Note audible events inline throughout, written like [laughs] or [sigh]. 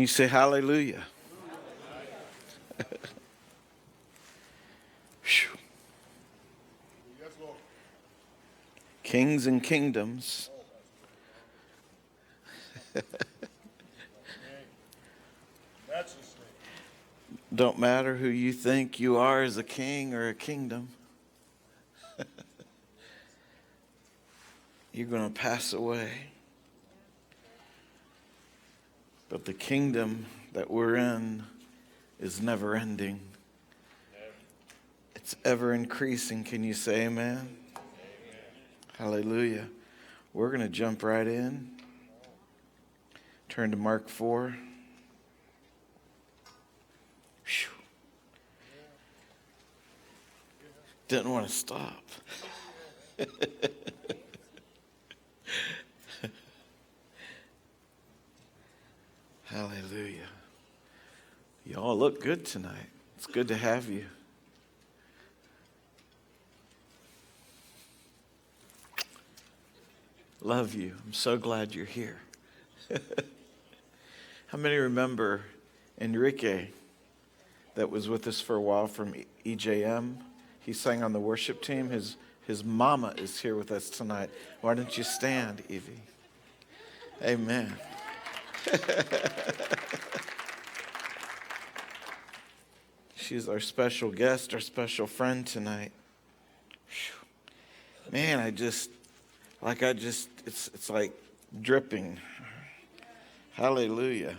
You say hallelujah? [laughs] Kings and kingdoms. [laughs] Don't matter who you think you are as a king or a kingdom. [laughs] You're going to pass away. But the kingdom that we're in is never ending. It's ever increasing. Can you say amen? amen. Hallelujah. We're going to jump right in. Turn to Mark 4. Whew. Didn't want to stop. [laughs] Hallelujah. Y'all look good tonight. It's good to have you. Love you. I'm so glad you're here. [laughs] How many remember Enrique that was with us for a while from EJM? He sang on the worship team. His, his mama is here with us tonight. Why don't you stand, Evie? Amen. [laughs] She's our special guest, our special friend tonight. Man, I just, like I just, it's, it's like dripping. Hallelujah.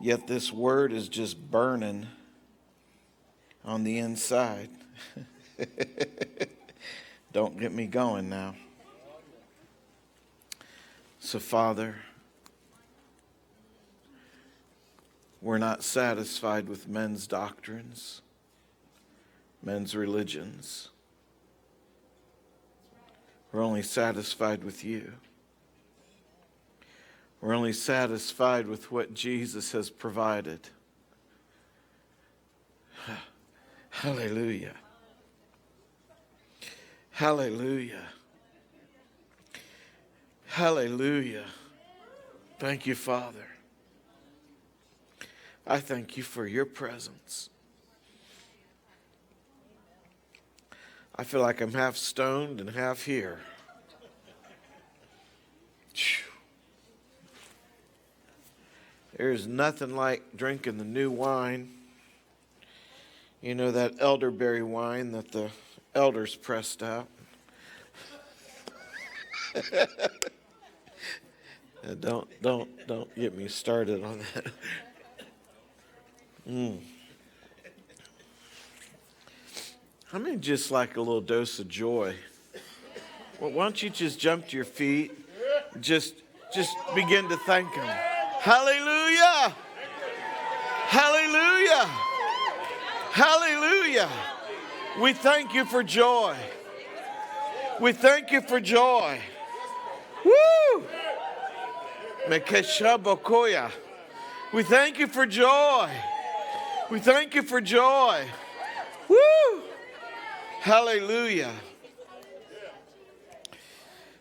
Yet this word is just burning on the inside. [laughs] Don't get me going now. So, Father, We're not satisfied with men's doctrines, men's religions. We're only satisfied with you. We're only satisfied with what Jesus has provided. [sighs] Hallelujah. Hallelujah. Hallelujah. Thank you, Father. I thank you for your presence. I feel like I'm half stoned and half here. There's nothing like drinking the new wine. You know, that elderberry wine that the elders pressed out. [laughs] don't, don't, don't get me started on that. Mm. How many just like a little dose of joy? Well, why don't you just jump to your feet? Just, just begin to thank Him. Hallelujah! Hallelujah! Hallelujah! We thank you for joy. We thank you for joy. Woo! We thank you for joy. We thank you for joy. Woo! Hallelujah.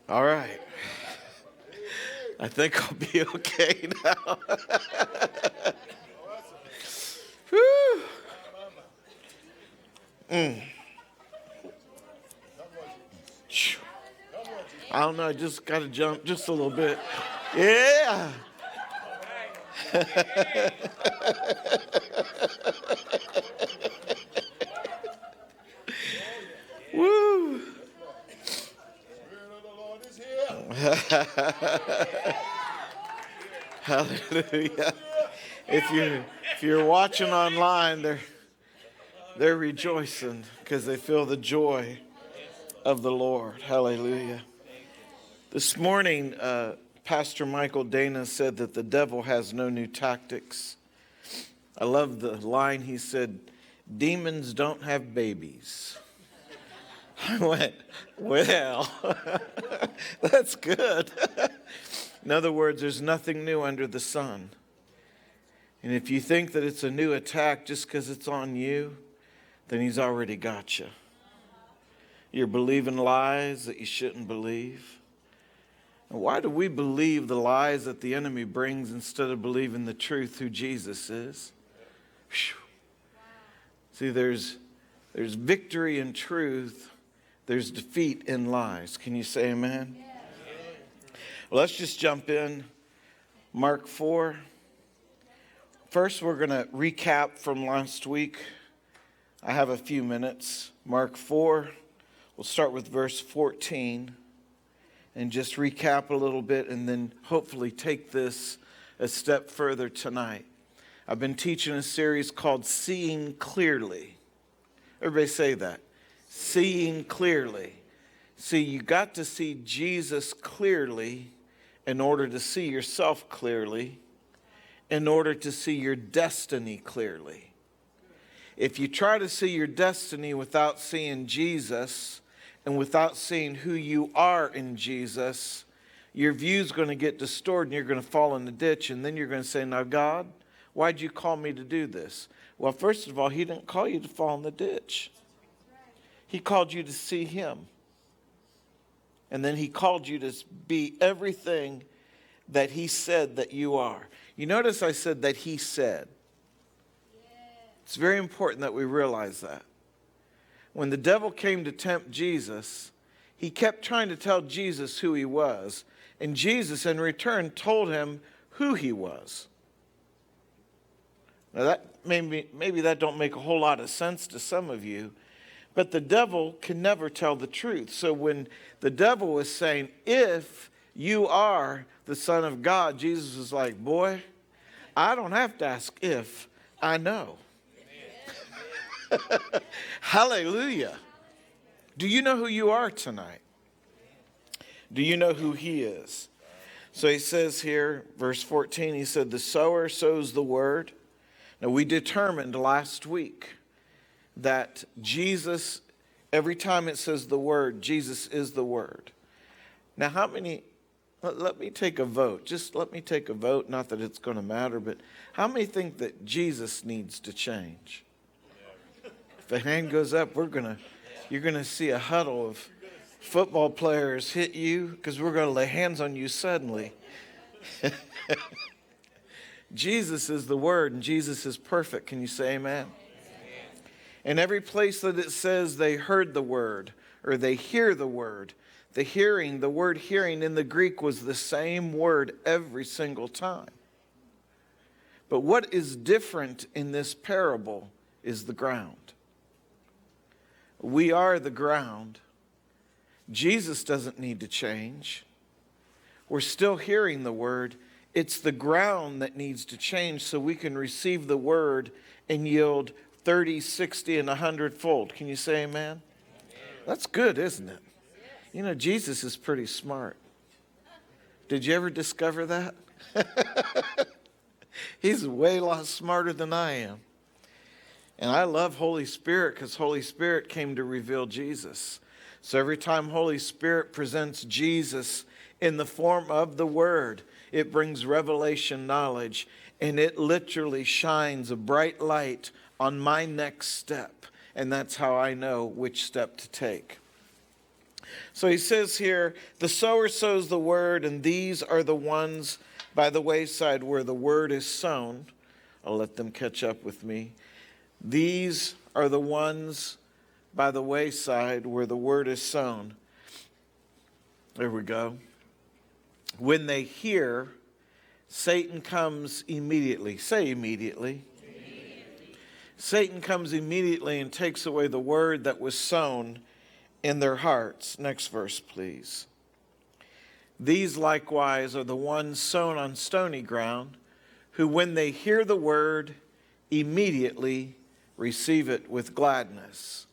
All right. I think I'll be [laughs] okay now. [laughs] Woo! Mm. I don't know, I just got to jump just a little bit. Yeah. Woo! Hallelujah. If you if you're watching online, they're they're rejoicing because they feel the joy of the Lord. Hallelujah. This morning, uh, Pastor Michael Dana said that the devil has no new tactics. I love the line he said, Demons don't have babies. [laughs] I went, Well, [laughs] that's good. [laughs] In other words, there's nothing new under the sun. And if you think that it's a new attack just because it's on you, then he's already got you. You're believing lies that you shouldn't believe. Why do we believe the lies that the enemy brings instead of believing the truth who Jesus is? Whew. See, there's, there's victory in truth, there's defeat in lies. Can you say amen? Well, let's just jump in. Mark 4. First, we're going to recap from last week. I have a few minutes. Mark 4, we'll start with verse 14 and just recap a little bit and then hopefully take this a step further tonight. I've been teaching a series called Seeing Clearly. Everybody say that. Seeing clearly. See, you got to see Jesus clearly in order to see yourself clearly, in order to see your destiny clearly. If you try to see your destiny without seeing Jesus, and without seeing who you are in Jesus, your view's going to get distorted and you're going to fall in the ditch. And then you're going to say, Now, God, why'd you call me to do this? Well, first of all, He didn't call you to fall in the ditch, He called you to see Him. And then He called you to be everything that He said that you are. You notice I said that He said. It's very important that we realize that when the devil came to tempt Jesus, he kept trying to tell Jesus who he was. And Jesus, in return, told him who he was. Now, that maybe, maybe that don't make a whole lot of sense to some of you, but the devil can never tell the truth. So when the devil was saying, if you are the Son of God, Jesus was like, boy, I don't have to ask if, I know. [laughs] Hallelujah. Do you know who you are tonight? Do you know who He is? So he says here, verse 14, he said, The sower sows the word. Now, we determined last week that Jesus, every time it says the word, Jesus is the word. Now, how many, let, let me take a vote. Just let me take a vote. Not that it's going to matter, but how many think that Jesus needs to change? A hand goes up, we're gonna, you're gonna see a huddle of football players hit you because we're gonna lay hands on you suddenly. [laughs] Jesus is the Word, and Jesus is perfect. Can you say amen? In every place that it says they heard the Word or they hear the Word, the hearing, the word hearing in the Greek was the same word every single time. But what is different in this parable is the ground. We are the ground. Jesus doesn't need to change. We're still hearing the word. It's the ground that needs to change so we can receive the word and yield 30, 60, and 100 fold. Can you say amen? That's good, isn't it? You know, Jesus is pretty smart. Did you ever discover that? [laughs] He's way a lot smarter than I am. And I love Holy Spirit because Holy Spirit came to reveal Jesus. So every time Holy Spirit presents Jesus in the form of the Word, it brings revelation knowledge and it literally shines a bright light on my next step. And that's how I know which step to take. So he says here, the sower sows the word, and these are the ones by the wayside where the word is sown. I'll let them catch up with me. These are the ones by the wayside where the word is sown. There we go. When they hear, Satan comes immediately. Say immediately. immediately. Satan comes immediately and takes away the word that was sown in their hearts. Next verse, please. These likewise are the ones sown on stony ground, who, when they hear the word, immediately receive it with gladness.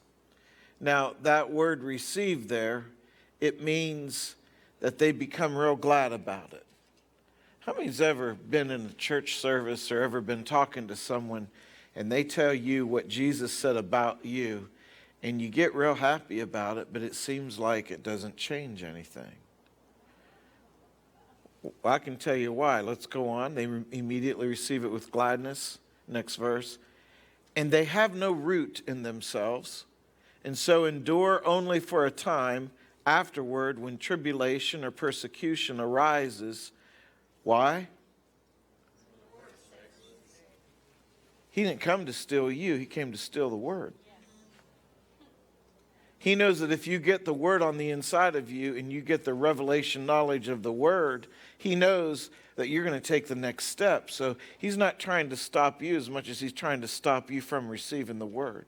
Now, that word receive there, it means that they become real glad about it. How many's ever been in a church service or ever been talking to someone and they tell you what Jesus said about you and you get real happy about it, but it seems like it doesn't change anything? I can tell you why. Let's go on. They re- immediately receive it with gladness. Next verse and they have no root in themselves, and so endure only for a time. afterward when tribulation or persecution arises. Why? He didn't come to steal you, he came to steal the word. He knows that if you get the word on the inside of you and you get the revelation knowledge of the word, he knows that you're going to take the next step. So he's not trying to stop you as much as he's trying to stop you from receiving the word.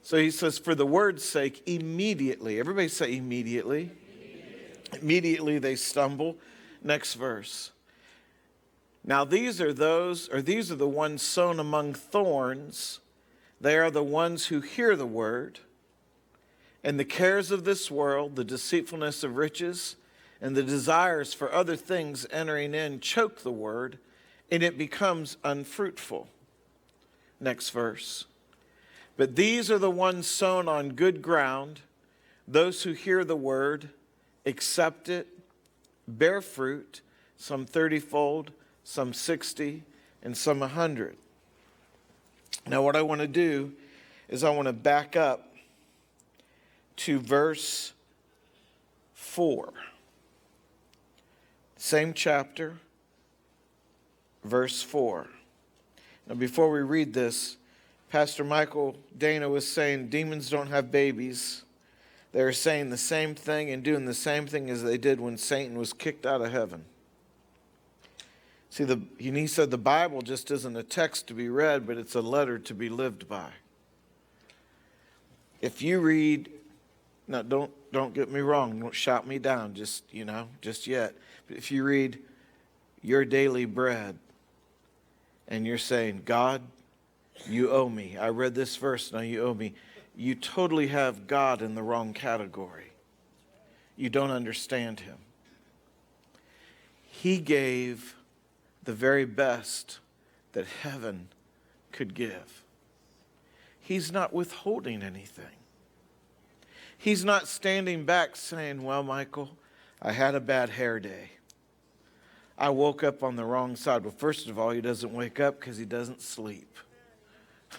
So he says, for the word's sake, immediately. Everybody say immediately. Immediately, immediately they stumble. Next verse. Now these are those, or these are the ones sown among thorns. They are the ones who hear the word, and the cares of this world, the deceitfulness of riches, and the desires for other things entering in choke the word, and it becomes unfruitful. Next verse. But these are the ones sown on good ground, those who hear the word, accept it, bear fruit, some thirtyfold, some sixty, and some a hundred. Now, what I want to do is I want to back up to verse 4. Same chapter, verse 4. Now, before we read this, Pastor Michael Dana was saying demons don't have babies. They are saying the same thing and doing the same thing as they did when Satan was kicked out of heaven. See, the, he said the Bible just isn't a text to be read, but it's a letter to be lived by. If you read, now don't, don't get me wrong, don't shout me down just, you know, just yet. But if you read your daily bread and you're saying, God, you owe me. I read this verse, now you owe me. You totally have God in the wrong category. You don't understand Him. He gave the very best that heaven could give. He's not withholding anything. He's not standing back saying, Well, Michael, I had a bad hair day. I woke up on the wrong side. Well, first of all, he doesn't wake up because he doesn't sleep.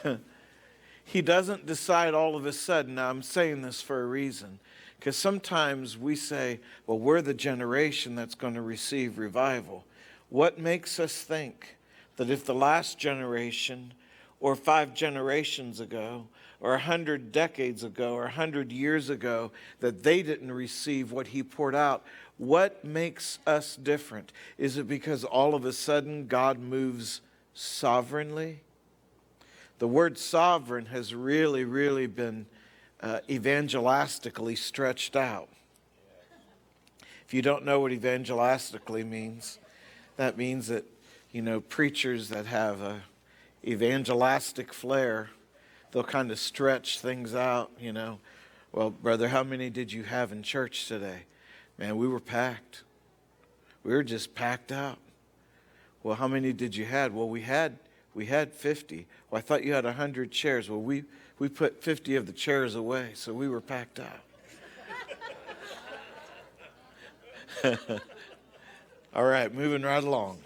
[laughs] he doesn't decide all of a sudden. Now, I'm saying this for a reason. Because sometimes we say, well, we're the generation that's going to receive revival. What makes us think that if the last generation, or five generations ago, or a hundred decades ago, or a hundred years ago, that they didn't receive what he poured out, what makes us different? Is it because all of a sudden God moves sovereignly? the word sovereign has really, really been uh, evangelistically stretched out. If you don't know what evangelistically means, that means that, you know, preachers that have a evangelistic flair, they'll kind of stretch things out, you know. Well, brother, how many did you have in church today? Man, we were packed. We were just packed out. Well, how many did you had? Well, we had we had 50. Well, I thought you had 100 chairs. Well, we, we put 50 of the chairs away, so we were packed out. [laughs] All right, moving right along.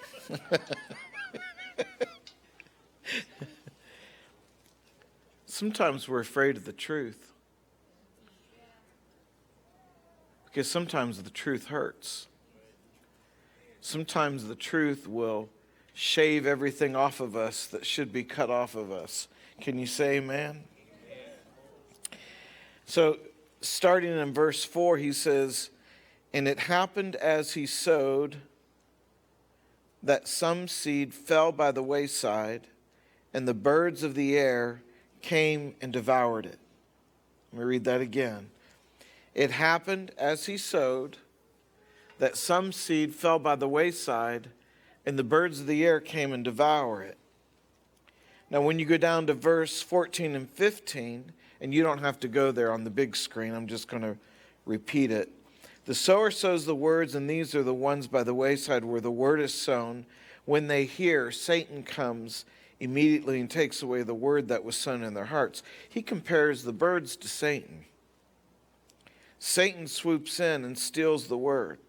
sometimes we're afraid of the truth. Because sometimes the truth hurts. Sometimes the truth will shave everything off of us that should be cut off of us. Can you say amen? So, starting in verse 4, he says, And it happened as he sowed that some seed fell by the wayside, and the birds of the air came and devoured it. Let me read that again. It happened as he sowed that some seed fell by the wayside and the birds of the air came and devour it. Now, when you go down to verse 14 and 15, and you don't have to go there on the big screen, I'm just going to repeat it. The sower sows the words, and these are the ones by the wayside where the word is sown. When they hear, Satan comes immediately and takes away the word that was sown in their hearts. He compares the birds to Satan. Satan swoops in and steals the word.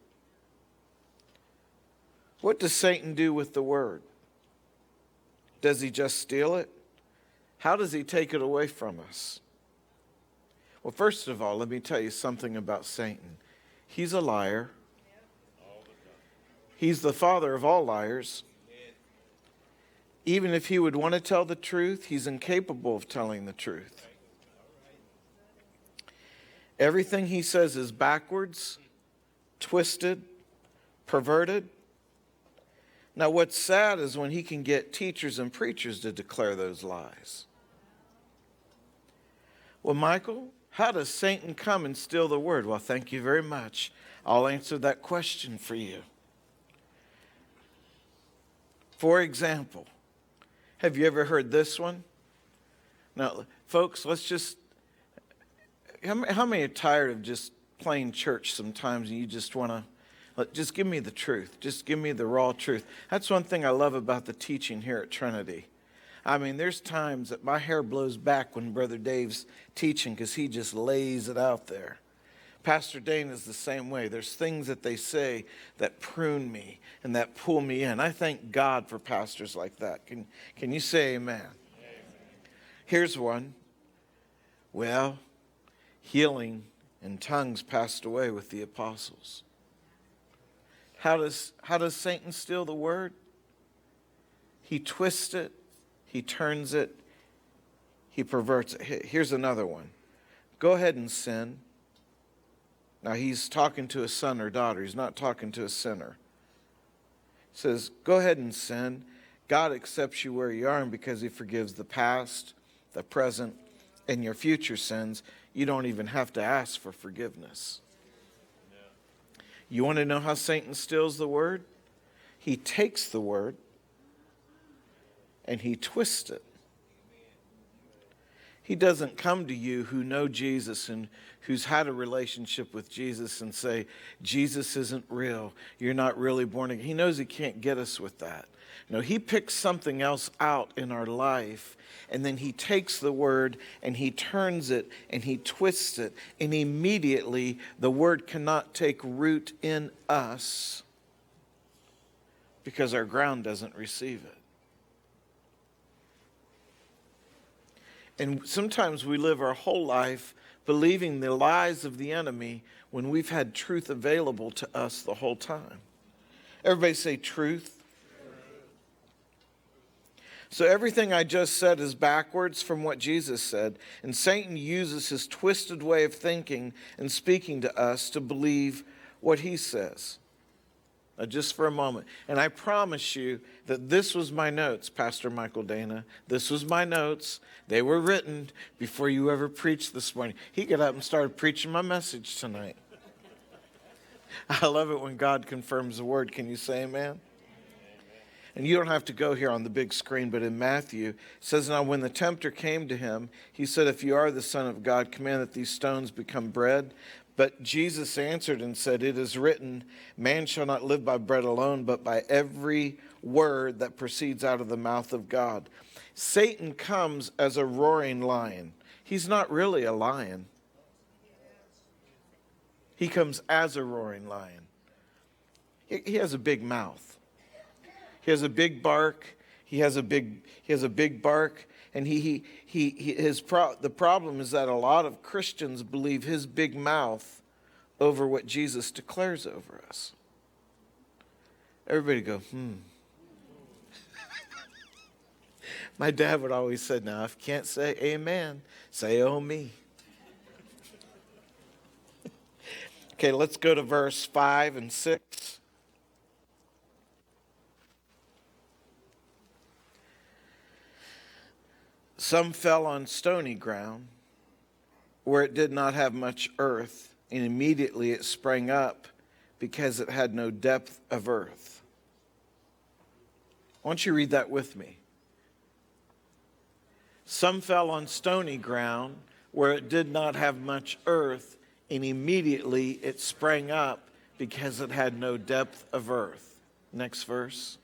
What does Satan do with the word? Does he just steal it? How does he take it away from us? Well, first of all, let me tell you something about Satan. He's a liar. He's the father of all liars. Even if he would want to tell the truth, he's incapable of telling the truth. Everything he says is backwards, twisted, perverted. Now, what's sad is when he can get teachers and preachers to declare those lies. Well, Michael, how does Satan come and steal the word? Well, thank you very much. I'll answer that question for you. For example, have you ever heard this one? Now, folks, let's just. How many are tired of just playing church sometimes and you just want to just give me the truth. Just give me the raw truth. That's one thing I love about the teaching here at Trinity. I mean, there's times that my hair blows back when Brother Dave's teaching because he just lays it out there. Pastor Dane is the same way. There's things that they say that prune me and that pull me in. I thank God for pastors like that. Can, can you say amen? amen? Here's one. Well, healing and tongues passed away with the apostles. How does, how does Satan steal the word? He twists it, he turns it, he perverts it. Here's another one go ahead and sin. Now he's talking to a son or daughter, he's not talking to a sinner. He says, Go ahead and sin. God accepts you where you are, and because he forgives the past, the present, and your future sins, you don't even have to ask for forgiveness. You want to know how Satan steals the word? He takes the word and he twists it. He doesn't come to you who know Jesus and who's had a relationship with Jesus and say, Jesus isn't real. You're not really born again. He knows he can't get us with that. No, he picks something else out in our life and then he takes the word and he turns it and he twists it, and immediately the word cannot take root in us because our ground doesn't receive it. And sometimes we live our whole life believing the lies of the enemy when we've had truth available to us the whole time. Everybody say truth. So everything I just said is backwards from what Jesus said, and Satan uses his twisted way of thinking and speaking to us to believe what he says. Now, just for a moment. And I promise you that this was my notes, Pastor Michael Dana. This was my notes. They were written before you ever preached this morning. He got up and started preaching my message tonight. [laughs] I love it when God confirms the word. Can you say amen? And you don't have to go here on the big screen, but in Matthew, it says, Now when the tempter came to him, he said, If you are the Son of God, command that these stones become bread. But Jesus answered and said, It is written, Man shall not live by bread alone, but by every word that proceeds out of the mouth of God. Satan comes as a roaring lion. He's not really a lion, he comes as a roaring lion. He has a big mouth. He has a big bark. He has a big, he has a big bark. And he, he, he, his pro, the problem is that a lot of Christians believe his big mouth over what Jesus declares over us. Everybody go, hmm. [laughs] My dad would always say, now, if you can't say amen, say oh me. [laughs] okay, let's go to verse 5 and 6. Some fell on stony ground where it did not have much earth, and immediately it sprang up because it had no depth of earth. Why don't you read that with me? Some fell on stony ground where it did not have much earth, and immediately it sprang up because it had no depth of earth. Next verse.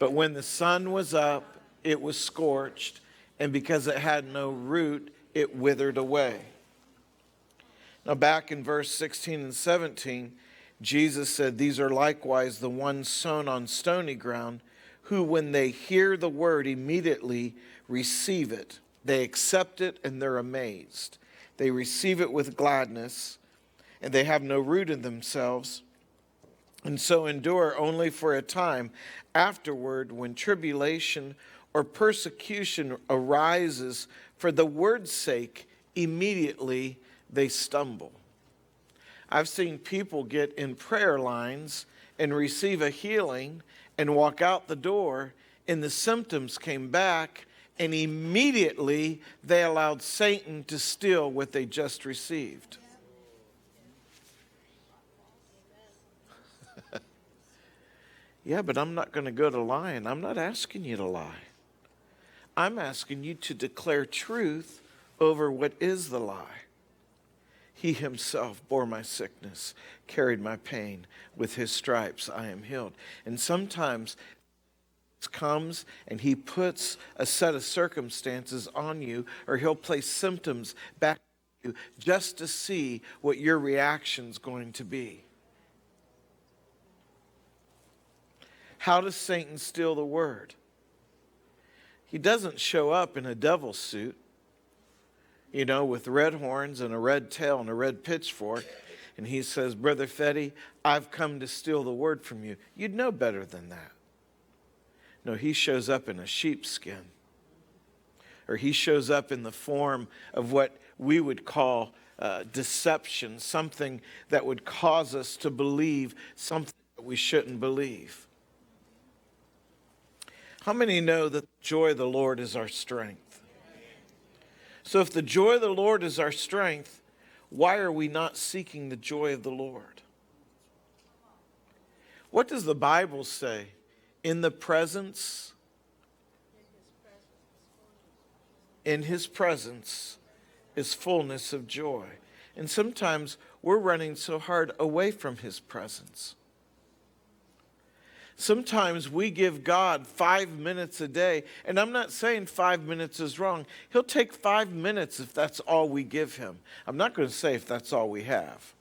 But when the sun was up, it was scorched and because it had no root, it withered away. Now, back in verse 16 and 17, Jesus said, These are likewise the ones sown on stony ground, who, when they hear the word, immediately receive it. They accept it and they're amazed. They receive it with gladness, and they have no root in themselves, and so endure only for a time. Afterward, when tribulation or persecution arises for the word's sake, immediately they stumble. I've seen people get in prayer lines and receive a healing and walk out the door, and the symptoms came back, and immediately they allowed Satan to steal what they just received. [laughs] yeah, but I'm not going to go to lying. I'm not asking you to lie. I'm asking you to declare truth over what is the lie. He himself bore my sickness, carried my pain. With his stripes I am healed. And sometimes comes and he puts a set of circumstances on you, or he'll place symptoms back to you just to see what your reaction's going to be. How does Satan steal the word? He doesn't show up in a devil suit you know, with red horns and a red tail and a red pitchfork. And he says, Brother Fetty, I've come to steal the word from you. You'd know better than that. No, he shows up in a sheepskin. Or he shows up in the form of what we would call uh, deception, something that would cause us to believe something that we shouldn't believe. How many know that the joy of the Lord is our strength? So, if the joy of the Lord is our strength, why are we not seeking the joy of the Lord? What does the Bible say? In the presence, in his presence is fullness of joy. And sometimes we're running so hard away from his presence. Sometimes we give God five minutes a day, and I'm not saying five minutes is wrong. He'll take five minutes if that's all we give Him. I'm not going to say if that's all we have,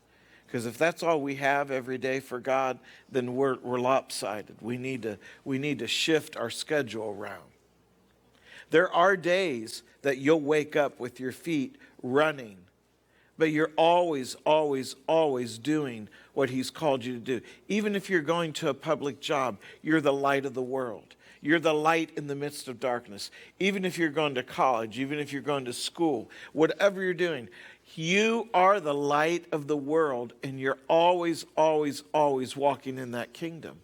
because if that's all we have every day for God, then we're, we're lopsided. We need, to, we need to shift our schedule around. There are days that you'll wake up with your feet running but you're always, always, always doing what He's called you to do. Even if you're going to a public job, you're the light of the world. You're the light in the midst of darkness. Even if you're going to college, even if you're going to school, whatever you're doing, you are the light of the world, and you're always, always, always walking in that kingdom.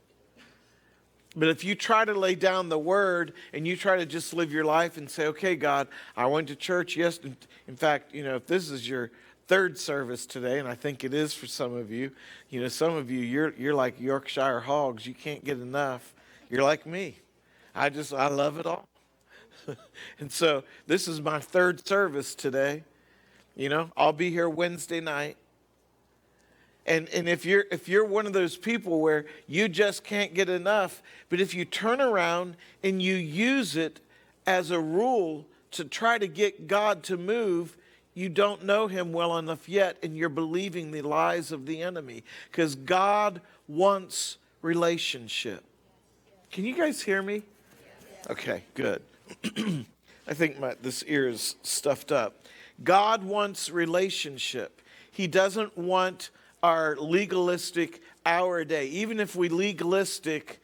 But if you try to lay down the word and you try to just live your life and say, okay, God, I went to church yes. In fact, you know, if this is your third service today, and I think it is for some of you. You know, some of you, you're, you're like Yorkshire hogs. You can't get enough. You're like me. I just, I love it all. [laughs] and so this is my third service today. You know, I'll be here Wednesday night. And, and if you're if you're one of those people where you just can't get enough, but if you turn around and you use it as a rule to try to get God to move, you don't know him well enough yet, and you're believing the lies of the enemy because God wants relationship. Can you guys hear me? Okay, good. [clears throat] I think my, this ear is stuffed up. God wants relationship. He doesn't want our legalistic hour a day. Even if we legalistic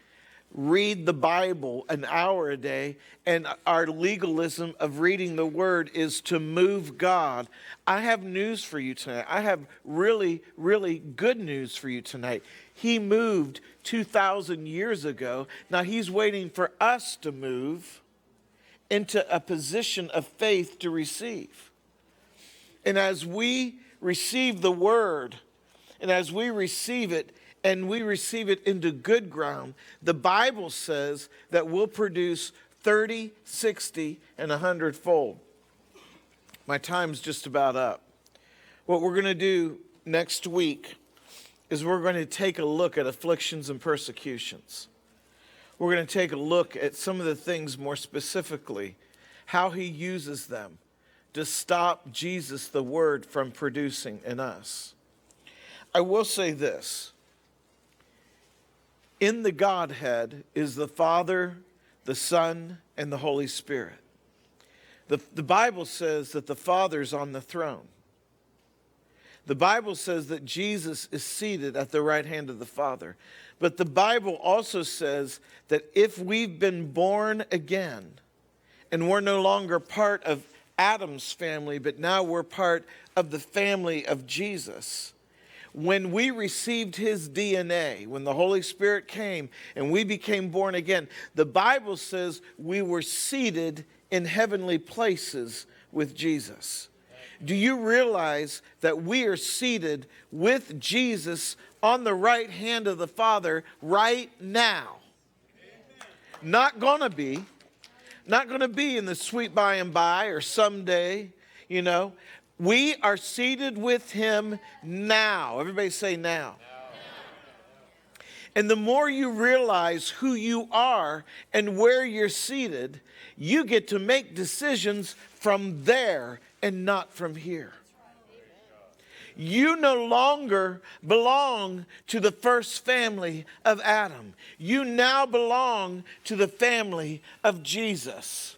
read the Bible an hour a day, and our legalism of reading the Word is to move God. I have news for you tonight. I have really, really good news for you tonight. He moved 2,000 years ago. Now He's waiting for us to move into a position of faith to receive. And as we receive the Word, and as we receive it, and we receive it into good ground, the Bible says that we'll produce 30, 60, and 100 fold. My time's just about up. What we're going to do next week is we're going to take a look at afflictions and persecutions. We're going to take a look at some of the things more specifically, how he uses them to stop Jesus, the Word, from producing in us. I will say this in the Godhead is the Father, the Son, and the Holy Spirit. The, the Bible says that the Father's on the throne. The Bible says that Jesus is seated at the right hand of the Father. But the Bible also says that if we've been born again and we're no longer part of Adam's family, but now we're part of the family of Jesus, when we received his DNA, when the Holy Spirit came and we became born again, the Bible says we were seated in heavenly places with Jesus. Do you realize that we are seated with Jesus on the right hand of the Father right now? Not gonna be, not gonna be in the sweet by and by or someday, you know. We are seated with him now. Everybody say now. And the more you realize who you are and where you're seated, you get to make decisions from there and not from here. You no longer belong to the first family of Adam. You now belong to the family of Jesus.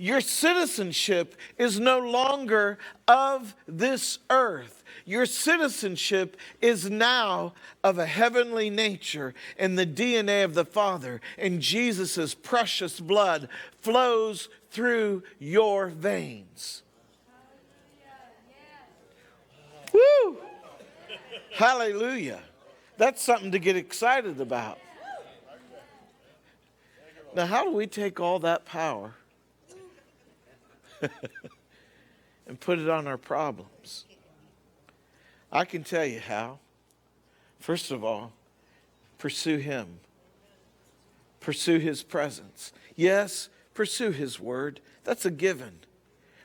Your citizenship is no longer of this earth. Your citizenship is now of a heavenly nature in the DNA of the Father, and Jesus' precious blood flows through your veins. Woo! Hallelujah. That's something to get excited about. Now, how do we take all that power [laughs] and put it on our problems. I can tell you how. First of all, pursue Him, pursue His presence. Yes, pursue His word. That's a given.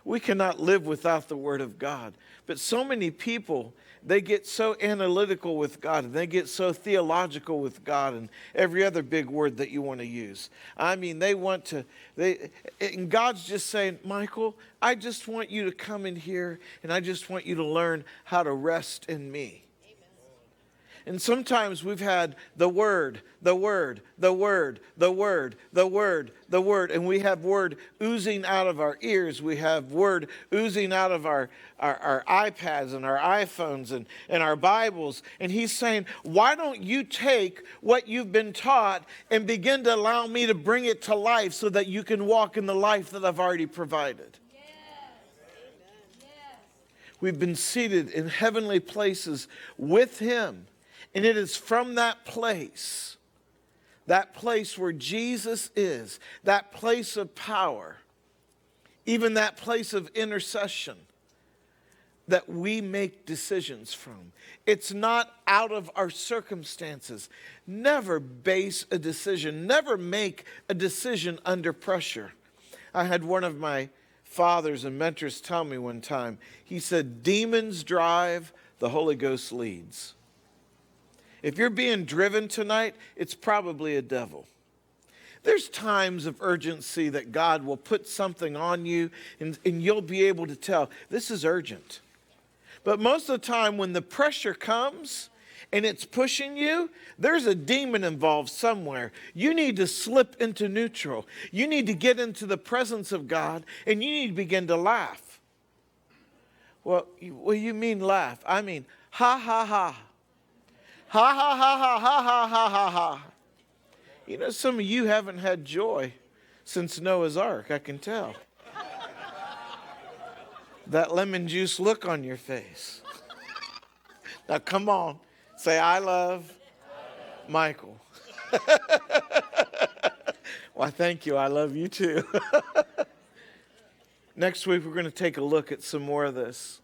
We cannot live without the word of God. But so many people they get so analytical with God and they get so theological with God and every other big word that you want to use. I mean, they want to, they, and God's just saying, Michael, I just want you to come in here and I just want you to learn how to rest in me. And sometimes we've had the word, the word, the word, the word, the word, the word, and we have word oozing out of our ears. We have word oozing out of our, our, our iPads and our iPhones and, and our Bibles. And he's saying, Why don't you take what you've been taught and begin to allow me to bring it to life so that you can walk in the life that I've already provided? We've been seated in heavenly places with him and it is from that place, that place where Jesus is, that place of power, even that place of intercession, that we make decisions from. It's not out of our circumstances. Never base a decision, never make a decision under pressure. I had one of my fathers and mentors tell me one time, he said, Demons drive, the Holy Ghost leads. If you're being driven tonight, it's probably a devil. There's times of urgency that God will put something on you and, and you'll be able to tell this is urgent. But most of the time, when the pressure comes, and it's pushing you, there's a demon involved somewhere. You need to slip into neutral. You need to get into the presence of God and you need to begin to laugh. Well, do you mean laugh? I mean, ha ha ha. Ha ha ha ha ha ha ha ha. You know, some of you haven't had joy since Noah's Ark, I can tell. that lemon juice look on your face. now, come on, say, I love Michael. [laughs] Why, thank you. I love you too. [laughs] Next week, we're going to take a look at some more of this.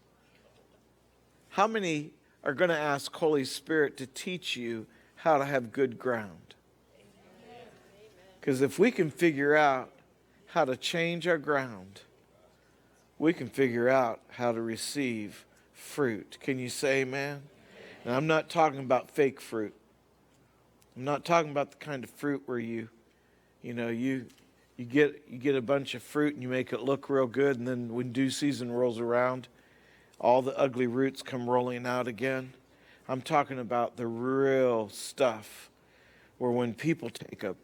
How many are going to ask Holy Spirit to teach you how to have good ground. Because if we can figure out how to change our ground, we can figure out how to receive fruit. Can you say amen? And I'm not talking about fake fruit. I'm not talking about the kind of fruit where you, you know, you you get you get a bunch of fruit and you make it look real good, and then when due season rolls around, all the ugly roots come rolling out again. I'm talking about the real stuff where when people take a,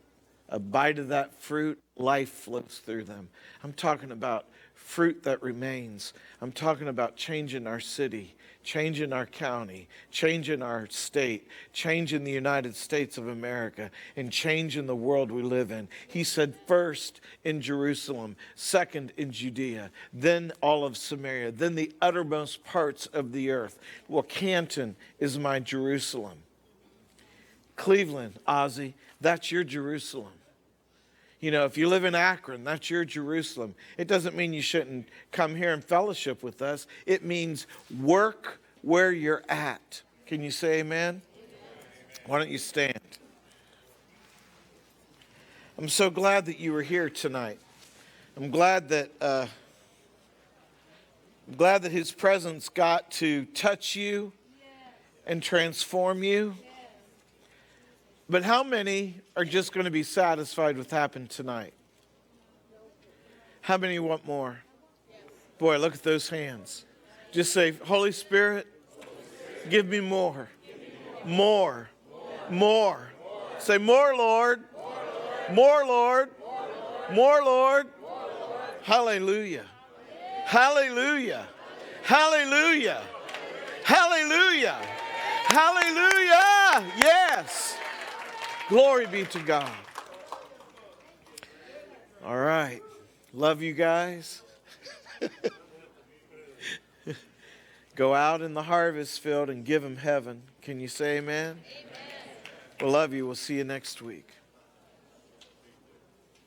a bite of that fruit, life flows through them. I'm talking about fruit that remains. I'm talking about changing our city, changing our county, changing our state, changing the United States of America, and changing the world we live in. He said, first in Jerusalem, second in Judea, then all of Samaria, then the uttermost parts of the earth. Well, Canton is my Jerusalem. Cleveland, Ozzy, that's your Jerusalem. You know, if you live in Akron, that's your Jerusalem. It doesn't mean you shouldn't come here and fellowship with us. It means work where you're at. Can you say amen? amen. Why don't you stand? I'm so glad that you were here tonight. I'm glad that uh, I'm glad that His presence got to touch you and transform you. But how many are just going to be satisfied with happened tonight? How many want more? Boy, look at those hands. Just say, Holy Spirit, give me more. More. More. Say, more, Lord. More, Lord. More, Lord. Hallelujah. Hallelujah. Hallelujah. Hallelujah. Hallelujah. Yes. Glory be to God. All right. Love you guys. [laughs] Go out in the harvest field and give them heaven. Can you say amen? amen? We love you. We'll see you next week.